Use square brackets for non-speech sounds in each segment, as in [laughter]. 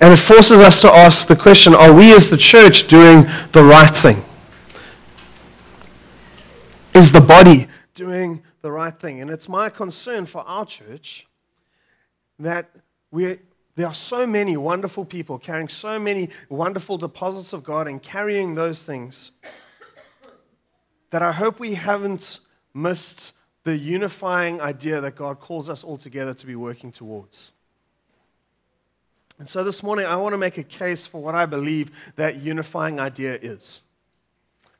And it forces us to ask the question are we as the church doing the right thing? Is the body doing the right thing? And it's my concern for our church that we there are so many wonderful people carrying so many wonderful deposits of God and carrying those things that I hope we haven't missed the unifying idea that God calls us all together to be working towards. And so this morning, I want to make a case for what I believe that unifying idea is.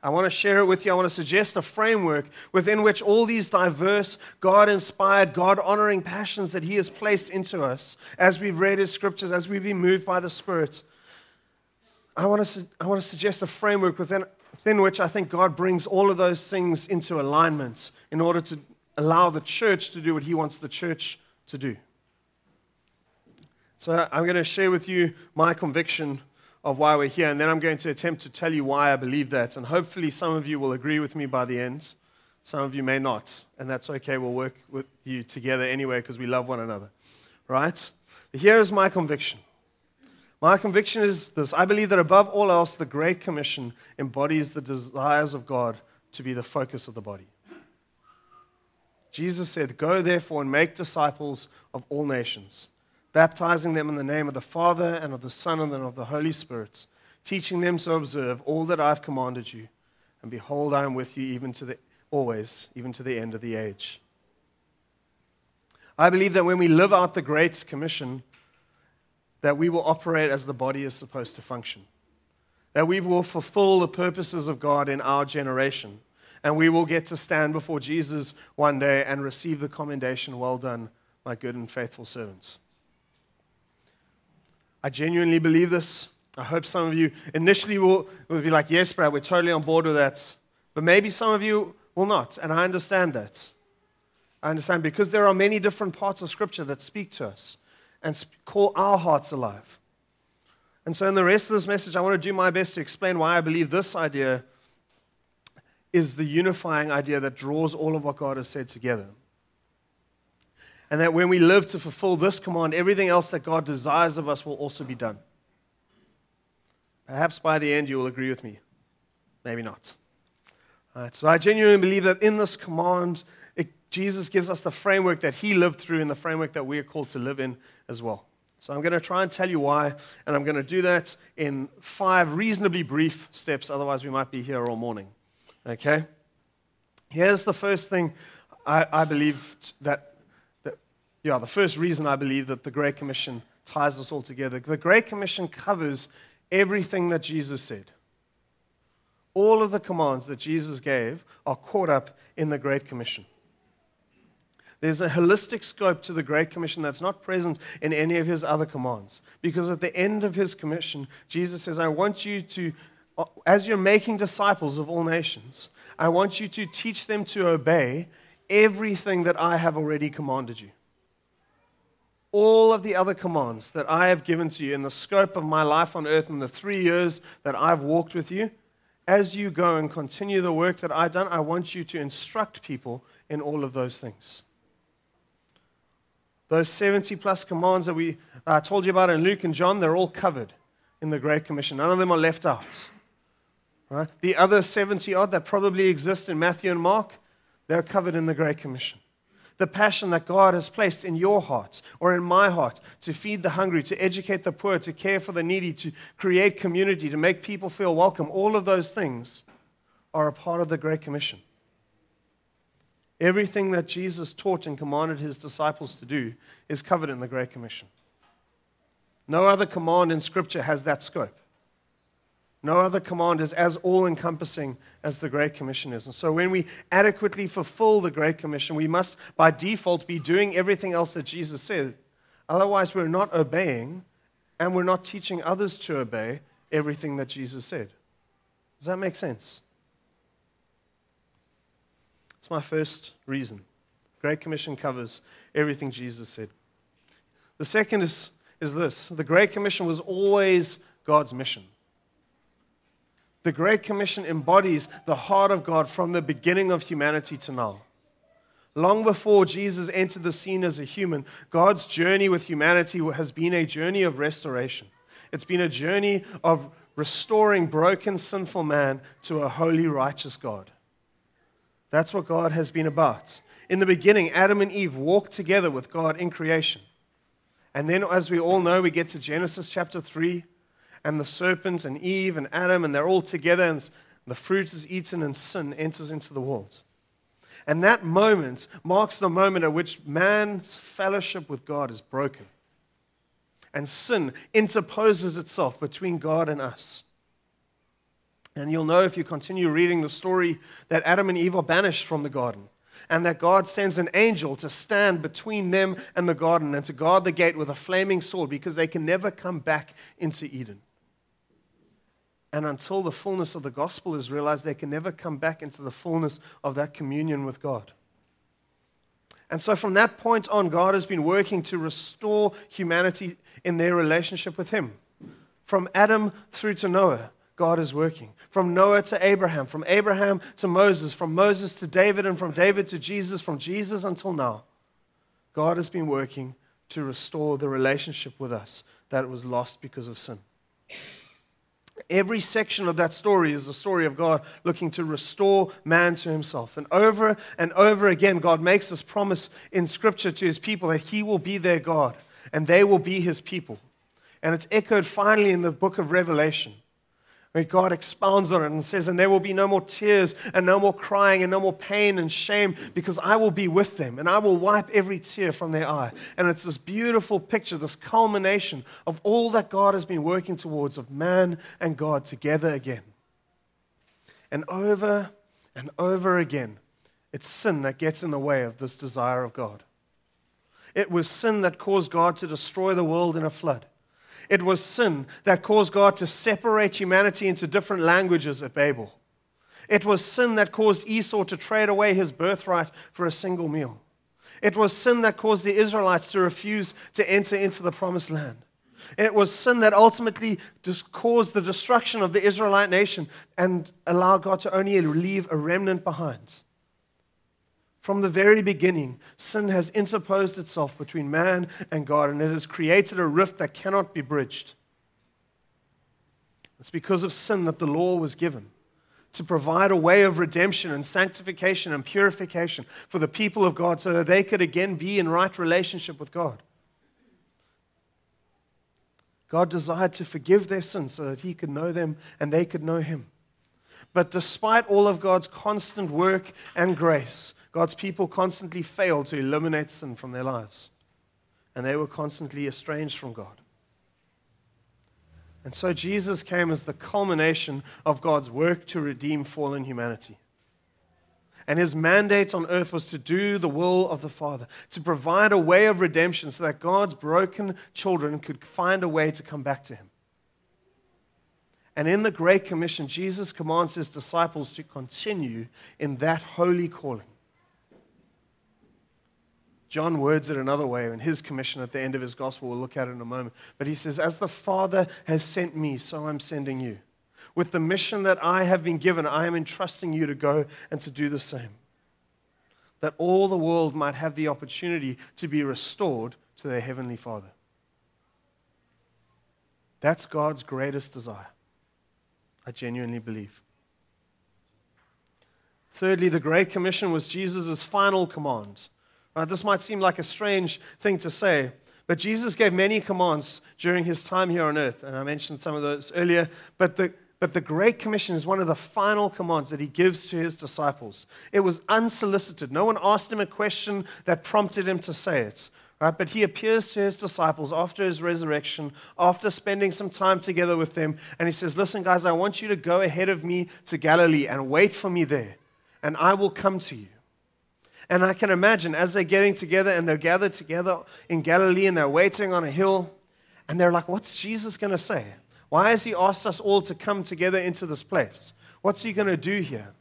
I want to share it with you. I want to suggest a framework within which all these diverse, God inspired, God honoring passions that He has placed into us as we've read His scriptures, as we've been moved by the Spirit. I want to, I want to suggest a framework within, within which I think God brings all of those things into alignment in order to allow the church to do what He wants the church to do. So I'm going to share with you my conviction of why we're here. And then I'm going to attempt to tell you why I believe that. And hopefully, some of you will agree with me by the end. Some of you may not. And that's okay. We'll work with you together anyway because we love one another. Right? Here is my conviction. My conviction is this I believe that above all else, the Great Commission embodies the desires of God to be the focus of the body. Jesus said, Go therefore and make disciples of all nations baptizing them in the name of the Father and of the Son and of the Holy Spirit, teaching them to observe all that I've commanded you. And behold, I am with you even to the always, even to the end of the age. I believe that when we live out the Great Commission, that we will operate as the body is supposed to function. That we will fulfill the purposes of God in our generation. And we will get to stand before Jesus one day and receive the commendation, Well done, my good and faithful servants. I genuinely believe this. I hope some of you initially will, will be like, yes, Brad, we're totally on board with that. But maybe some of you will not, and I understand that. I understand because there are many different parts of Scripture that speak to us and call our hearts alive. And so, in the rest of this message, I want to do my best to explain why I believe this idea is the unifying idea that draws all of what God has said together. And that when we live to fulfill this command, everything else that God desires of us will also be done. Perhaps by the end you will agree with me. Maybe not. So I genuinely believe that in this command, it, Jesus gives us the framework that he lived through and the framework that we are called to live in as well. So I'm going to try and tell you why, and I'm going to do that in five reasonably brief steps, otherwise, we might be here all morning. Okay? Here's the first thing I, I believe that yeah, the first reason I believe that the Great Commission ties us all together. The Great Commission covers everything that Jesus said. All of the commands that Jesus gave are caught up in the Great Commission. There's a holistic scope to the Great Commission that's not present in any of his other commands. Because at the end of his commission, Jesus says, I want you to, as you're making disciples of all nations, I want you to teach them to obey everything that I have already commanded you all of the other commands that I have given to you in the scope of my life on earth in the three years that I've walked with you, as you go and continue the work that I've done, I want you to instruct people in all of those things. Those 70 plus commands that we uh, told you about in Luke and John, they're all covered in the Great Commission. None of them are left out. Right? The other 70 odd that probably exist in Matthew and Mark, they're covered in the Great Commission the passion that God has placed in your heart or in my heart to feed the hungry, to educate the poor, to care for the needy, to create community, to make people feel welcome, all of those things are a part of the Great Commission. Everything that Jesus taught and commanded his disciples to do is covered in the Great Commission. No other command in Scripture has that scope. No other command is as all encompassing as the Great Commission is. And so, when we adequately fulfill the Great Commission, we must, by default, be doing everything else that Jesus said. Otherwise, we're not obeying and we're not teaching others to obey everything that Jesus said. Does that make sense? It's my first reason. Great Commission covers everything Jesus said. The second is, is this the Great Commission was always God's mission. The Great Commission embodies the heart of God from the beginning of humanity to now. Long before Jesus entered the scene as a human, God's journey with humanity has been a journey of restoration. It's been a journey of restoring broken, sinful man to a holy, righteous God. That's what God has been about. In the beginning, Adam and Eve walked together with God in creation. And then, as we all know, we get to Genesis chapter 3, and the serpent and Eve and Adam, and they're all together, and the fruit is eaten, and sin enters into the world. And that moment marks the moment at which man's fellowship with God is broken. And sin interposes itself between God and us. And you'll know if you continue reading the story that Adam and Eve are banished from the garden and that God sends an angel to stand between them and the garden and to guard the gate with a flaming sword because they can never come back into Eden. And until the fullness of the gospel is realized, they can never come back into the fullness of that communion with God. And so from that point on, God has been working to restore humanity in their relationship with Him. From Adam through to Noah, God is working. From Noah to Abraham, from Abraham to Moses, from Moses to David, and from David to Jesus, from Jesus until now, God has been working to restore the relationship with us that was lost because of sin. Every section of that story is the story of God looking to restore man to himself. And over and over again, God makes this promise in Scripture to his people that he will be their God and they will be his people. And it's echoed finally in the book of Revelation where God expounds on it and says, And there will be no more tears and no more crying and no more pain and shame because I will be with them and I will wipe every tear from their eye. And it's this beautiful picture, this culmination of all that God has been working towards of man and God together again. And over and over again, it's sin that gets in the way of this desire of God. It was sin that caused God to destroy the world in a flood. It was sin that caused God to separate humanity into different languages at Babel. It was sin that caused Esau to trade away his birthright for a single meal. It was sin that caused the Israelites to refuse to enter into the promised land. It was sin that ultimately caused the destruction of the Israelite nation and allowed God to only leave a remnant behind. From the very beginning, sin has interposed itself between man and God, and it has created a rift that cannot be bridged. It's because of sin that the law was given to provide a way of redemption and sanctification and purification for the people of God so that they could again be in right relationship with God. God desired to forgive their sins so that He could know them and they could know Him. But despite all of God's constant work and grace, God's people constantly failed to eliminate sin from their lives, and they were constantly estranged from God. And so Jesus came as the culmination of God's work to redeem fallen humanity. And his mandate on earth was to do the will of the Father, to provide a way of redemption so that God's broken children could find a way to come back to him. And in the Great Commission, Jesus commands his disciples to continue in that holy calling. John words it another way in his commission at the end of his gospel. We'll look at it in a moment. But he says, As the Father has sent me, so I'm sending you. With the mission that I have been given, I am entrusting you to go and to do the same. That all the world might have the opportunity to be restored to their Heavenly Father. That's God's greatest desire. I genuinely believe. Thirdly, the Great Commission was Jesus' final command Right, this might seem like a strange thing to say, but Jesus gave many commands during his time here on earth, and I mentioned some of those earlier. But the, but the Great Commission is one of the final commands that he gives to his disciples. It was unsolicited. No one asked him a question that prompted him to say it. Right? But he appears to his disciples after his resurrection, after spending some time together with them, and he says, Listen, guys, I want you to go ahead of me to Galilee and wait for me there, and I will come to you. And I can imagine as they're getting together and they're gathered together in Galilee and they're waiting on a hill, and they're like, What's Jesus going to say? Why has he asked us all to come together into this place? What's he going to do here?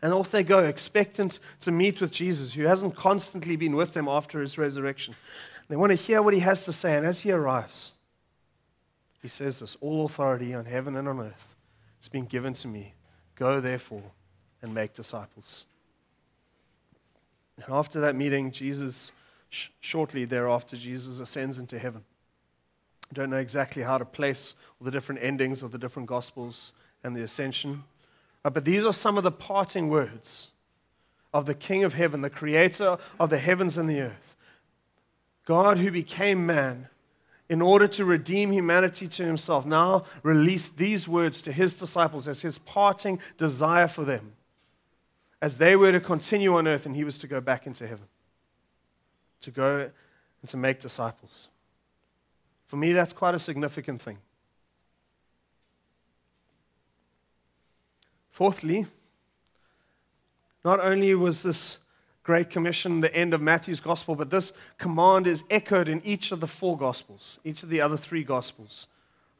And off they go, expectant to meet with Jesus, who hasn't constantly been with them after his resurrection. They want to hear what he has to say. And as he arrives, he says this All authority on heaven and on earth has been given to me. Go, therefore, and make disciples. And after that meeting, Jesus, sh- shortly thereafter, Jesus ascends into heaven. I don't know exactly how to place all the different endings of the different Gospels and the ascension. Uh, but these are some of the parting words of the King of heaven, the creator of the heavens and the earth. God who became man in order to redeem humanity to himself, now released these words to his disciples as his parting desire for them, as they were to continue on earth and he was to go back into heaven, to go and to make disciples. For me, that's quite a significant thing. Fourthly, not only was this Great Commission, the end of Matthew's Gospel, but this command is echoed in each of the four Gospels, each of the other three Gospels.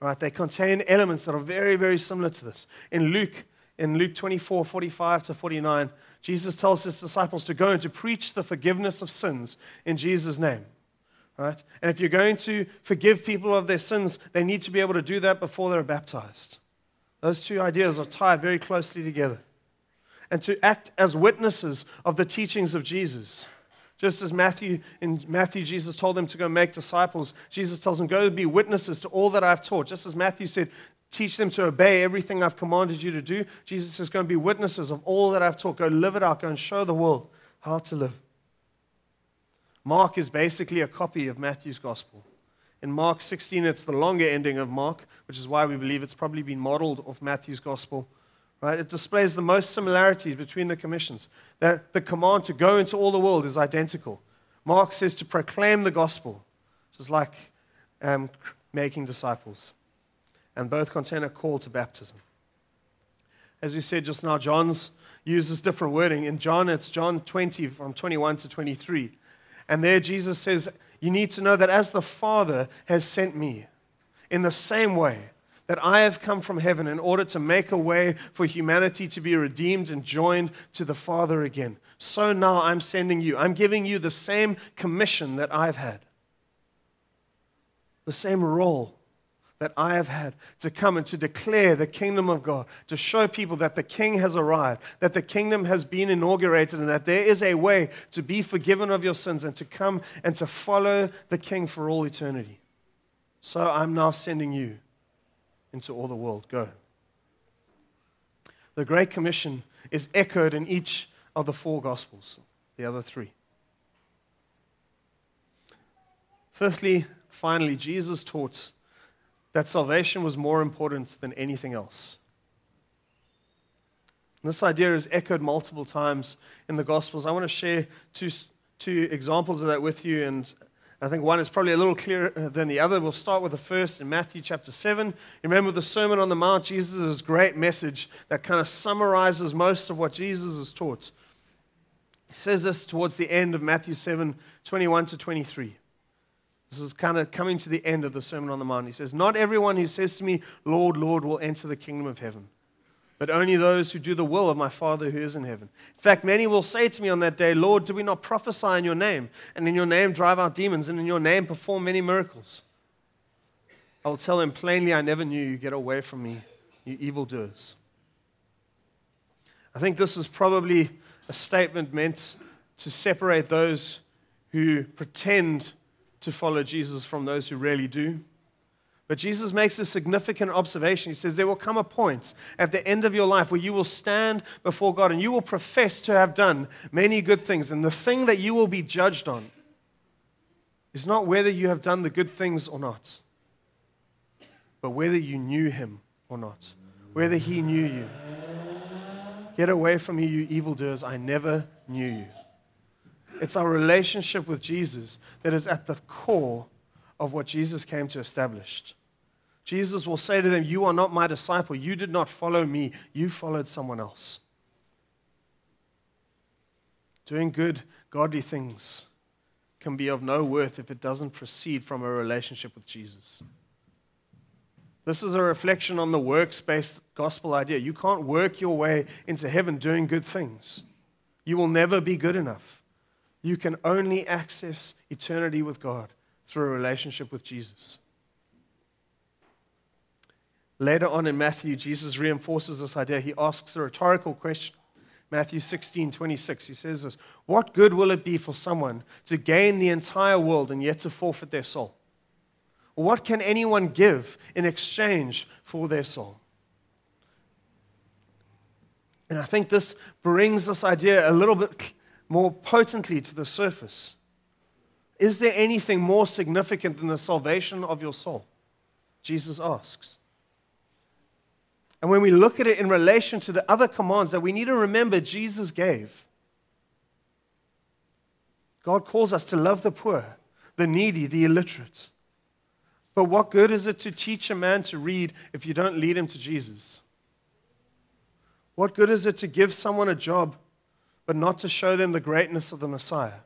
Right? They contain elements that are very, very similar to this. In Luke, in Luke 24, 45 to 49, Jesus tells his disciples to go and to preach the forgiveness of sins in Jesus' name. Right? And if you're going to forgive people of their sins, they need to be able to do that before they're baptized. Those two ideas are tied very closely together and to act as witnesses of the teachings of Jesus. Just as Matthew, in Matthew, Jesus told them to go make disciples, Jesus tells them, Go be witnesses to all that I've taught. Just as Matthew said, Teach them to obey everything I've commanded you to do. Jesus is going to be witnesses of all that I've taught. Go live it out. Go and show the world how to live. Mark is basically a copy of Matthew's gospel. In Mark 16, it's the longer ending of Mark, which is why we believe it's probably been modeled off Matthew's gospel. Right? It displays the most similarities between the commissions. That the command to go into all the world is identical. Mark says to proclaim the gospel, just like um, making disciples. And both contain a call to baptism. As we said just now, John's uses different wording. In John, it's John 20 from 21 to 23. And there Jesus says, You need to know that as the Father has sent me, in the same way, that I have come from heaven in order to make a way for humanity to be redeemed and joined to the Father again. So now I'm sending you. I'm giving you the same commission that I've had, the same role that I have had to come and to declare the kingdom of God, to show people that the king has arrived, that the kingdom has been inaugurated, and that there is a way to be forgiven of your sins and to come and to follow the king for all eternity. So I'm now sending you into all the world. Go. The Great Commission is echoed in each of the four Gospels, the other three. Fifthly, finally, Jesus taught that salvation was more important than anything else. And this idea is echoed multiple times in the Gospels. I want to share two, two examples of that with you, and I think one is probably a little clearer than the other. We'll start with the first in Matthew chapter 7. remember the Sermon on the Mount, Jesus' great message that kind of summarizes most of what Jesus has taught. He says this towards the end of Matthew 7 21 to 23. This is kind of coming to the end of the Sermon on the Mount. He says, Not everyone who says to me, Lord, Lord, will enter the kingdom of heaven but only those who do the will of my Father who is in heaven. In fact, many will say to me on that day, Lord, do we not prophesy in your name, and in your name drive out demons, and in your name perform many miracles? I will tell them plainly, I never knew you. Get away from me, you evildoers. I think this is probably a statement meant to separate those who pretend to follow Jesus from those who really do. But Jesus makes a significant observation. He says, There will come a point at the end of your life where you will stand before God and you will profess to have done many good things. And the thing that you will be judged on is not whether you have done the good things or not, but whether you knew Him or not, whether He knew you. Get away from me, you evildoers. I never knew you. It's our relationship with Jesus that is at the core of what Jesus came to establish. Jesus will say to them, You are not my disciple. You did not follow me, you followed someone else. Doing good, godly things can be of no worth if it doesn't proceed from a relationship with Jesus. This is a reflection on the works based gospel idea. You can't work your way into heaven doing good things, you will never be good enough. You can only access eternity with God through a relationship with Jesus. Later on in Matthew, Jesus reinforces this idea. He asks a rhetorical question. Matthew 16, 26. He says this What good will it be for someone to gain the entire world and yet to forfeit their soul? What can anyone give in exchange for their soul? And I think this brings this idea a little bit more potently to the surface. Is there anything more significant than the salvation of your soul? Jesus asks. And when we look at it in relation to the other commands that we need to remember Jesus gave, God calls us to love the poor, the needy, the illiterate. But what good is it to teach a man to read if you don't lead him to Jesus? What good is it to give someone a job but not to show them the greatness of the Messiah?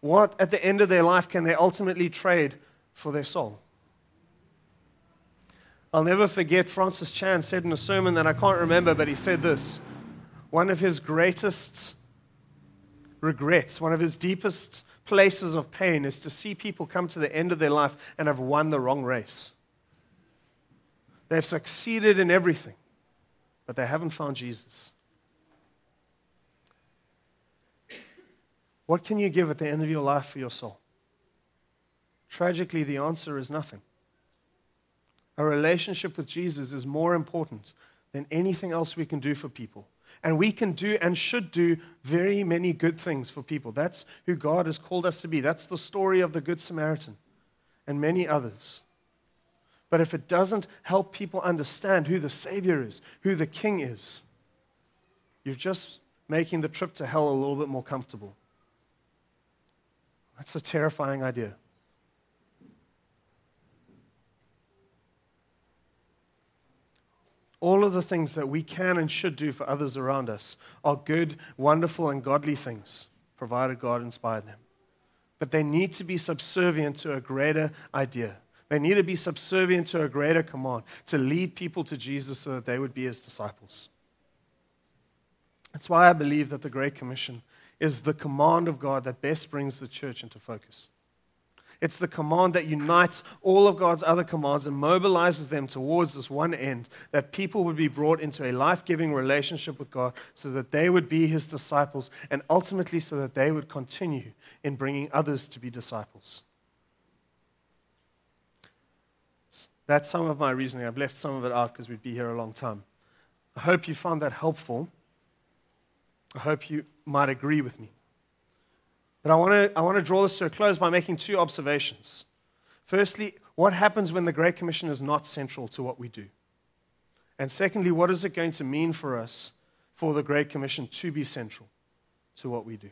What, at the end of their life, can they ultimately trade for their soul? I'll never forget Francis Chan said in a sermon that I can't remember, but he said this one of his greatest regrets, one of his deepest places of pain is to see people come to the end of their life and have won the wrong race. They've succeeded in everything, but they haven't found Jesus. What can you give at the end of your life for your soul? Tragically, the answer is nothing. A relationship with Jesus is more important than anything else we can do for people. And we can do and should do very many good things for people. That's who God has called us to be. That's the story of the Good Samaritan and many others. But if it doesn't help people understand who the Savior is, who the King is, you're just making the trip to hell a little bit more comfortable. That's a terrifying idea. all of the things that we can and should do for others around us are good, wonderful, and godly things, provided God inspired them. But they need to be subservient to a greater idea. They need to be subservient to a greater command to lead people to Jesus so that they would be his disciples. That's why I believe that the Great Commission is the command of God that best brings the church into focus. It's the command that unites all of God's other commands and mobilizes them towards this one end that people would be brought into a life giving relationship with God so that they would be his disciples and ultimately so that they would continue in bringing others to be disciples. That's some of my reasoning. I've left some of it out because we'd be here a long time. I hope you found that helpful. I hope you might agree with me. But I want to I want to draw this to a close by making two observations. Firstly, what happens when the Great Commission is not central to what we do? And secondly, what is it going to mean for us for the Great Commission to be central to what we do?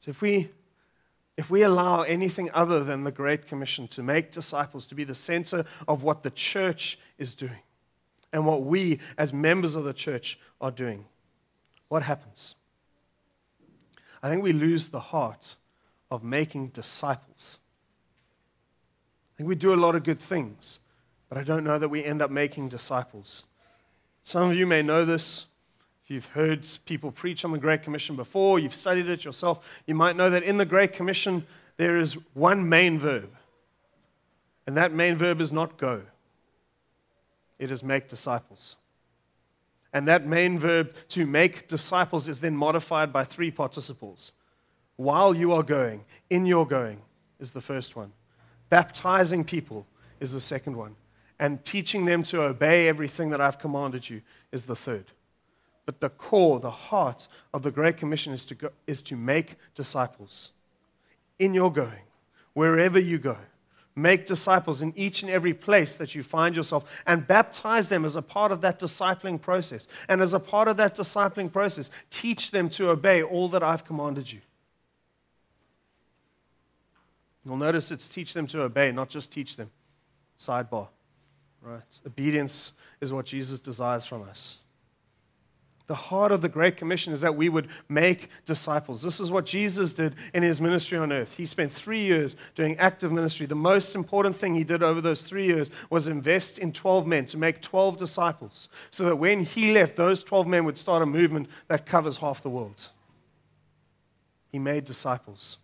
So if we if we allow anything other than the Great Commission to make disciples to be the center of what the church is doing and what we as members of the church are doing, what happens? I think we lose the heart of making disciples. I think we do a lot of good things, but I don't know that we end up making disciples. Some of you may know this. You've heard people preach on the Great Commission before, you've studied it yourself, you might know that in the Great Commission there is one main verb. And that main verb is not go, it is make disciples. And that main verb to make disciples is then modified by three participles. While you are going, in your going is the first one. Baptizing people is the second one. And teaching them to obey everything that I've commanded you is the third. But the core, the heart of the Great Commission is to, go, is to make disciples. In your going, wherever you go. Make disciples in each and every place that you find yourself and baptize them as a part of that discipling process. And as a part of that discipling process, teach them to obey all that I've commanded you. You'll notice it's teach them to obey, not just teach them. Sidebar. Right? Obedience is what Jesus desires from us. The heart of the Great Commission is that we would make disciples. This is what Jesus did in his ministry on earth. He spent three years doing active ministry. The most important thing he did over those three years was invest in 12 men to make 12 disciples, so that when he left, those 12 men would start a movement that covers half the world. He made disciples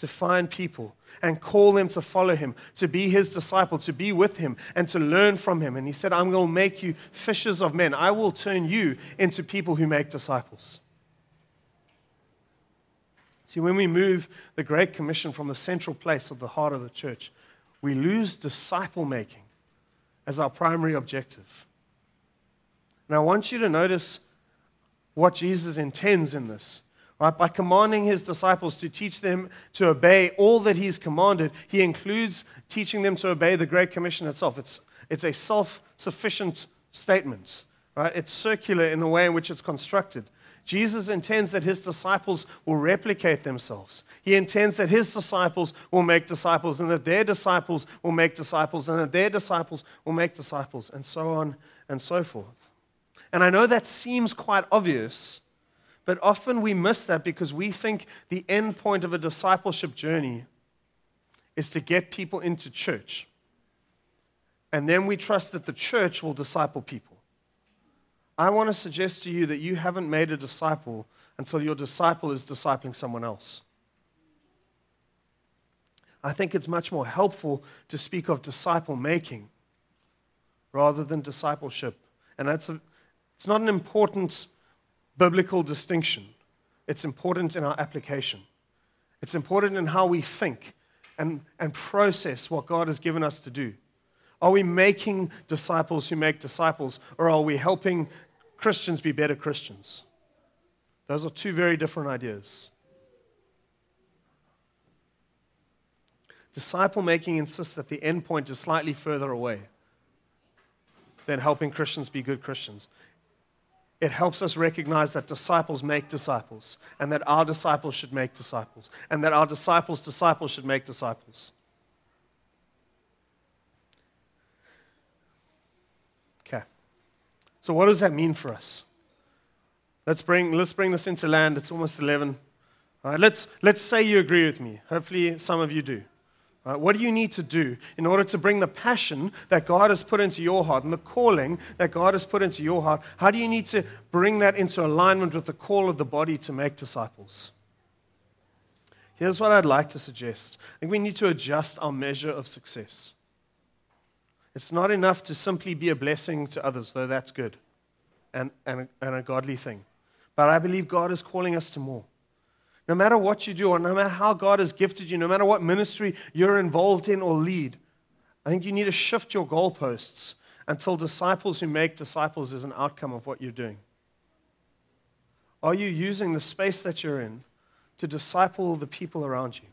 to find people and call them to follow him, to be his disciple, to be with him, and to learn from him. And he said, I'm going to make you fishers of men. I will turn you into people who make disciples. See, when we move the Great Commission from the central place of the heart of the church, we lose disciple making as our primary objective. And I want you to notice what Jesus intends in this. Right? By commanding his disciples to teach them to obey all that he's commanded, he includes teaching them to obey the Great Commission itself. It's, it's a self sufficient statement. Right? It's circular in the way in which it's constructed. Jesus intends that his disciples will replicate themselves. He intends that his disciples will make disciples, and that their disciples will make disciples, and that their disciples will make disciples, and so on and so forth. And I know that seems quite obvious, but often we miss that because we think the end point of a discipleship journey is to get people into church. And then we trust that the church will disciple people. I want to suggest to you that you haven't made a disciple until your disciple is discipling someone else. I think it's much more helpful to speak of disciple making rather than discipleship. And that's a, it's not an important biblical distinction, it's important in our application. It's important in how we think and, and process what God has given us to do. Are we making disciples who make disciples, or are we helping Christians be better Christians? Those are two very different ideas. Disciple making insists that the end point is slightly further away than helping Christians be good Christians it helps us recognize that disciples make disciples, and that our disciples should make disciples, and that our disciples' disciples should make disciples. Okay. So, what does that mean for us? Let's bring, let's bring this into land. It's almost 11. All right, let's, let's say you agree with me. Hopefully, some of you do. Right, what do you need to do in order to bring the passion that God has put into your heart and the calling that God has put into your heart? How do you need to bring that into alignment with the call of the body to make disciples? Here's what I'd like to suggest I think we need to adjust our measure of success. It's not enough to simply be a blessing to others, though that's good and, and, and a godly thing. But I believe God is calling us to more. No matter what you do, or no matter how God has gifted you, no matter what ministry you're involved in or lead, I think you need to shift your goalposts until disciples who make disciples is an outcome of what you're doing. Are you using the space that you're in to disciple the people around you?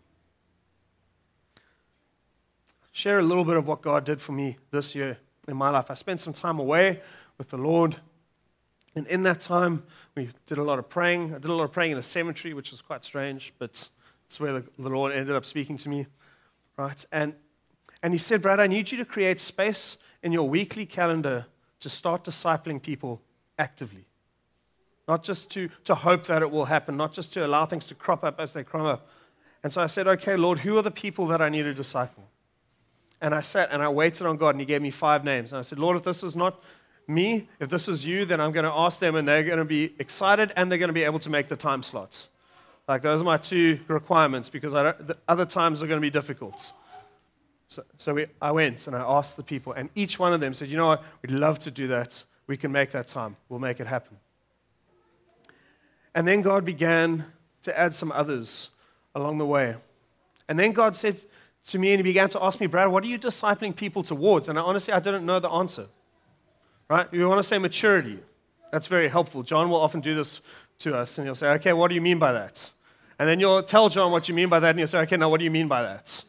Share a little bit of what God did for me this year in my life. I spent some time away with the Lord. And in that time, we did a lot of praying. I did a lot of praying in a cemetery, which was quite strange, but it's where the, the Lord ended up speaking to me. Right? And, and he said, Brad, I need you to create space in your weekly calendar to start discipling people actively. Not just to, to hope that it will happen, not just to allow things to crop up as they crop up. And so I said, okay, Lord, who are the people that I need to disciple? And I sat and I waited on God, and He gave me five names. And I said, Lord, if this is not me, if this is you, then I'm going to ask them and they're going to be excited and they're going to be able to make the time slots. Like, those are my two requirements because the other times are going to be difficult. So, so we, I went and I asked the people, and each one of them said, You know what? We'd love to do that. We can make that time. We'll make it happen. And then God began to add some others along the way. And then God said to me, and He began to ask me, Brad, what are you discipling people towards? And I, honestly, I didn't know the answer right? We want to say maturity. That's very helpful. John will often do this to us, and he'll say, okay, what do you mean by that? And then you'll tell John what you mean by that, and he'll say, okay, now what do you mean by that?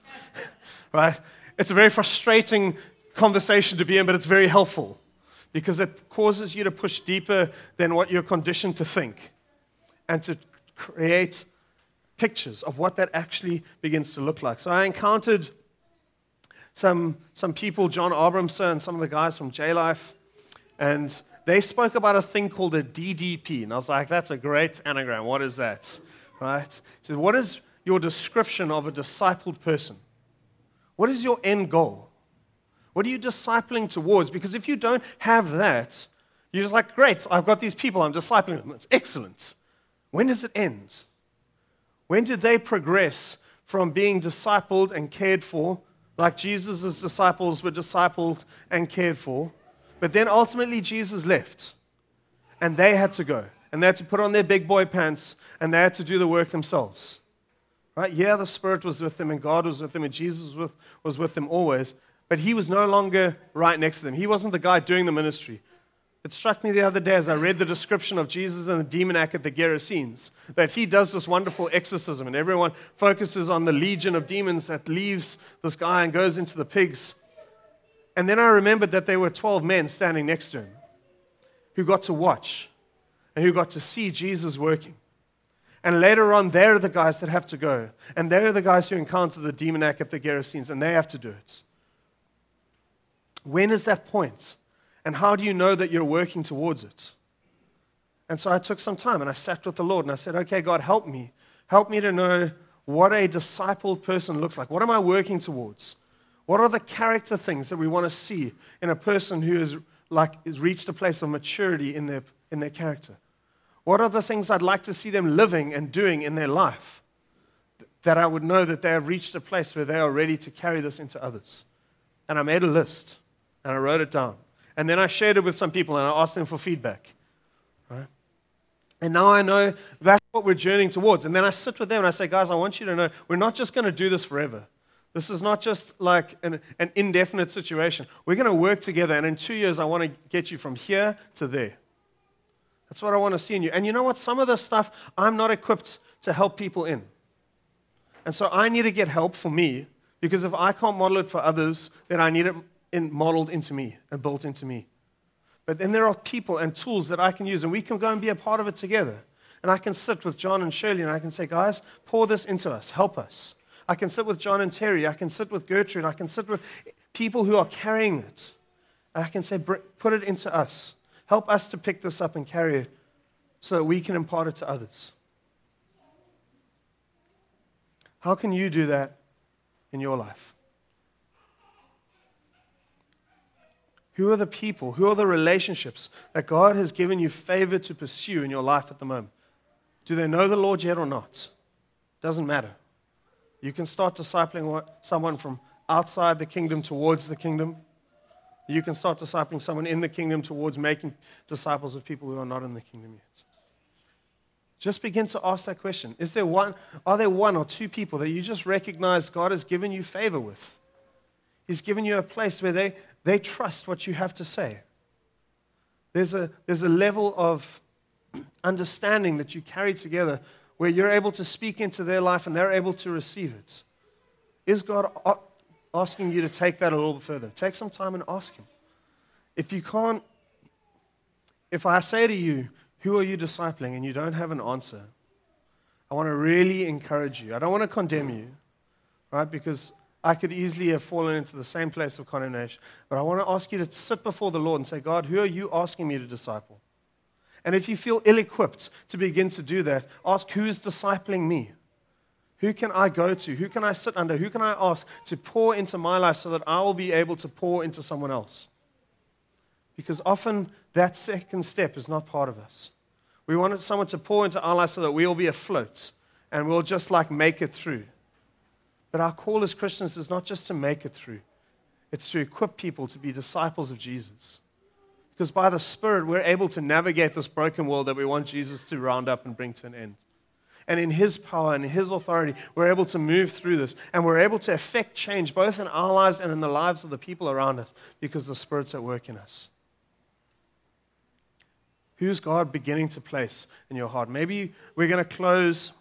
[laughs] right? It's a very frustrating conversation to be in, but it's very helpful because it causes you to push deeper than what you're conditioned to think and to create pictures of what that actually begins to look like. So I encountered some, some people, John Abramson some of the guys from J Life, and they spoke about a thing called a DDP. And I was like, that's a great anagram. What is that? Right? So, what is your description of a discipled person? What is your end goal? What are you discipling towards? Because if you don't have that, you're just like, great, I've got these people, I'm discipling them. It's excellent. When does it end? When did they progress from being discipled and cared for, like Jesus' disciples were discipled and cared for, but then ultimately, Jesus left, and they had to go, and they had to put on their big boy pants, and they had to do the work themselves. Right? Yeah, the Spirit was with them, and God was with them, and Jesus was with, was with them always. But he was no longer right next to them. He wasn't the guy doing the ministry. It struck me the other day as I read the description of Jesus and the demoniac at the Gerasenes that he does this wonderful exorcism, and everyone focuses on the legion of demons that leaves this guy and goes into the pigs. And then I remembered that there were 12 men standing next to him who got to watch and who got to see Jesus working. And later on, they're the guys that have to go. And they're the guys who encounter the demoniac at the Gerasenes, and they have to do it. When is that point? And how do you know that you're working towards it? And so I took some time and I sat with the Lord and I said, Okay, God, help me. Help me to know what a discipled person looks like. What am I working towards? What are the character things that we want to see in a person who is like has reached a place of maturity in their, in their character? What are the things I'd like to see them living and doing in their life that I would know that they have reached a place where they are ready to carry this into others? And I made a list and I wrote it down. And then I shared it with some people and I asked them for feedback. And now I know that's what we're journeying towards. And then I sit with them and I say, guys, I want you to know we're not just going to do this forever. This is not just like an, an indefinite situation. We're going to work together. And in two years, I want to get you from here to there. That's what I want to see in you. And you know what? Some of this stuff I'm not equipped to help people in. And so I need to get help for me because if I can't model it for others, then I need it in, modeled into me and built into me. But then there are people and tools that I can use, and we can go and be a part of it together. And I can sit with John and Shirley and I can say, guys, pour this into us, help us. I can sit with John and Terry, I can sit with Gertrude, I can sit with people who are carrying it. And I can say, put it into us. Help us to pick this up and carry it so that we can impart it to others. How can you do that in your life? Who are the people? Who are the relationships that God has given you favor to pursue in your life at the moment? Do they know the Lord yet or not? Doesn't matter. You can start discipling someone from outside the kingdom towards the kingdom. You can start discipling someone in the kingdom towards making disciples of people who are not in the kingdom yet. Just begin to ask that question. Is there one, are there one or two people that you just recognize God has given you favor with? He's given you a place where they, they trust what you have to say. There's a, there's a level of [clears throat] understanding that you carry together where you're able to speak into their life and they're able to receive it. Is God asking you to take that a little bit further? Take some time and ask Him. If you can't, if I say to you, Who are you discipling? and you don't have an answer, I want to really encourage you. I don't want to condemn you, right? Because I could easily have fallen into the same place of condemnation. But I want to ask you to sit before the Lord and say, God, who are you asking me to disciple? And if you feel ill equipped to begin to do that, ask who is discipling me? Who can I go to? Who can I sit under? Who can I ask to pour into my life so that I will be able to pour into someone else? Because often that second step is not part of us. We want someone to pour into our life so that we'll be afloat and we'll just like make it through. But our call as Christians is not just to make it through, it's to equip people to be disciples of Jesus. Because by the Spirit, we're able to navigate this broken world that we want Jesus to round up and bring to an end. And in His power and His authority, we're able to move through this. And we're able to effect change both in our lives and in the lives of the people around us because the Spirit's at work in us. Who's God beginning to place in your heart? Maybe we're going to close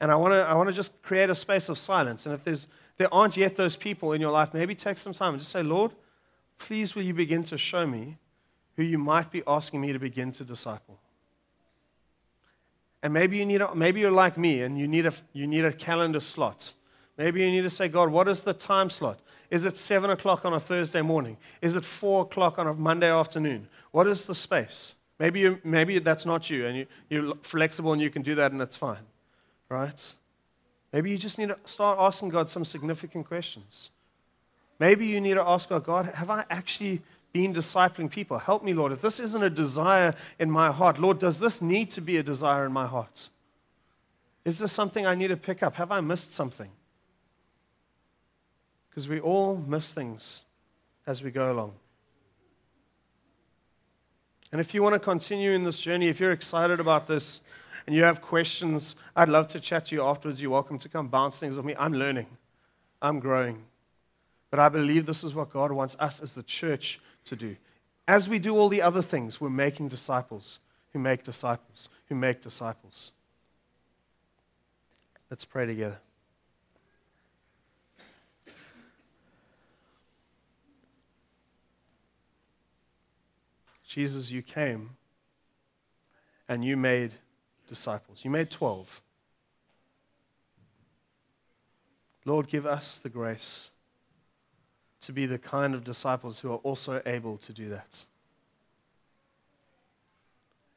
and I want to I want to just create a space of silence. And if there's there aren't yet those people in your life, maybe take some time and just say, Lord, please will you begin to show me who you might be asking me to begin to disciple. And maybe you need a, maybe you're like me and you need a you need a calendar slot. Maybe you need to say, God, what is the time slot? Is it seven o'clock on a Thursday morning? Is it four o'clock on a Monday afternoon? What is the space? Maybe, you, maybe that's not you, and you, you're flexible and you can do that, and that's fine right? Maybe you just need to start asking God some significant questions. Maybe you need to ask God, God, have I actually been discipling people? Help me, Lord. If this isn't a desire in my heart, Lord, does this need to be a desire in my heart? Is this something I need to pick up? Have I missed something? Because we all miss things as we go along. And if you want to continue in this journey, if you're excited about this, and you have questions, I'd love to chat to you afterwards. You're welcome to come bounce things with me. I'm learning, I'm growing. But I believe this is what God wants us as the church to do. As we do all the other things, we're making disciples who make disciples, who make disciples. Let's pray together. Jesus, you came and you made disciples. You made 12. Lord, give us the grace to be the kind of disciples who are also able to do that.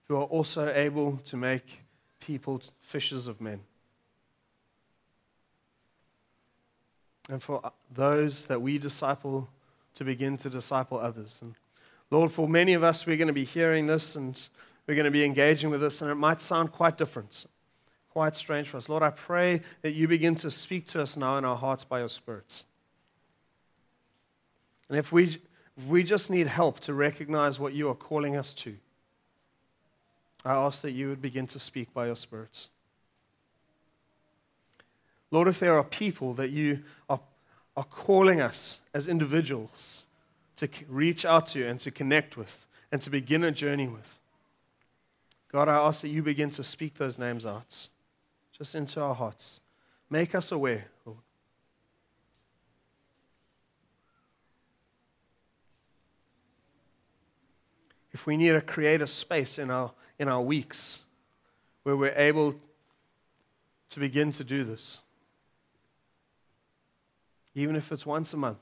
Who are also able to make people fishers of men. And for uh, those that we disciple to begin to disciple others. And Lord, for many of us, we're going to be hearing this and we're going to be engaging with this, and it might sound quite different, quite strange for us. Lord, I pray that you begin to speak to us now in our hearts by your spirits. And if we, if we just need help to recognize what you are calling us to, I ask that you would begin to speak by your spirits. Lord, if there are people that you are, are calling us as individuals to reach out to and to connect with and to begin a journey with. God, I ask that you begin to speak those names out just into our hearts. Make us aware, Lord. If we need to create a space in our, in our weeks where we're able to begin to do this, even if it's once a month,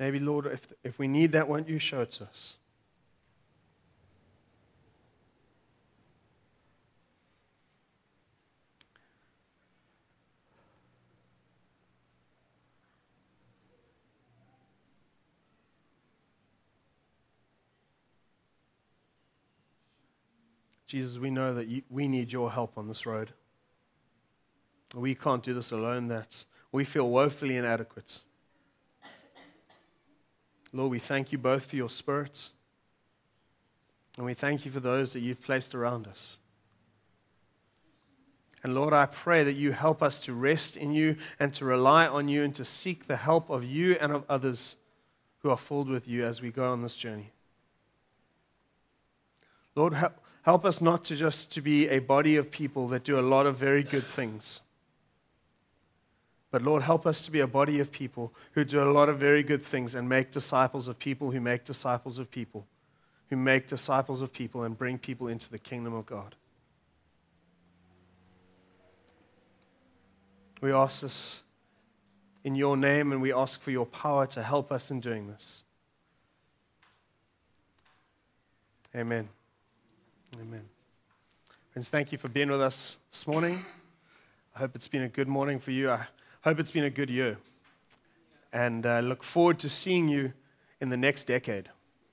Maybe, Lord, if, if we need that, won't you show it to us? Jesus, we know that you, we need your help on this road. We can't do this alone, that we feel woefully inadequate. Lord, we thank you both for your spirits, and we thank you for those that you've placed around us. And Lord, I pray that you help us to rest in you and to rely on you and to seek the help of you and of others who are filled with you as we go on this journey. Lord, help, help us not to just to be a body of people that do a lot of very good things but Lord, help us to be a body of people who do a lot of very good things and make disciples of people who make disciples of people, who make disciples of people and bring people into the kingdom of God. We ask this in your name and we ask for your power to help us in doing this. Amen. Amen. Friends, thank you for being with us this morning. I hope it's been a good morning for you. I Hope it's been a good year. And I look forward to seeing you in the next decade.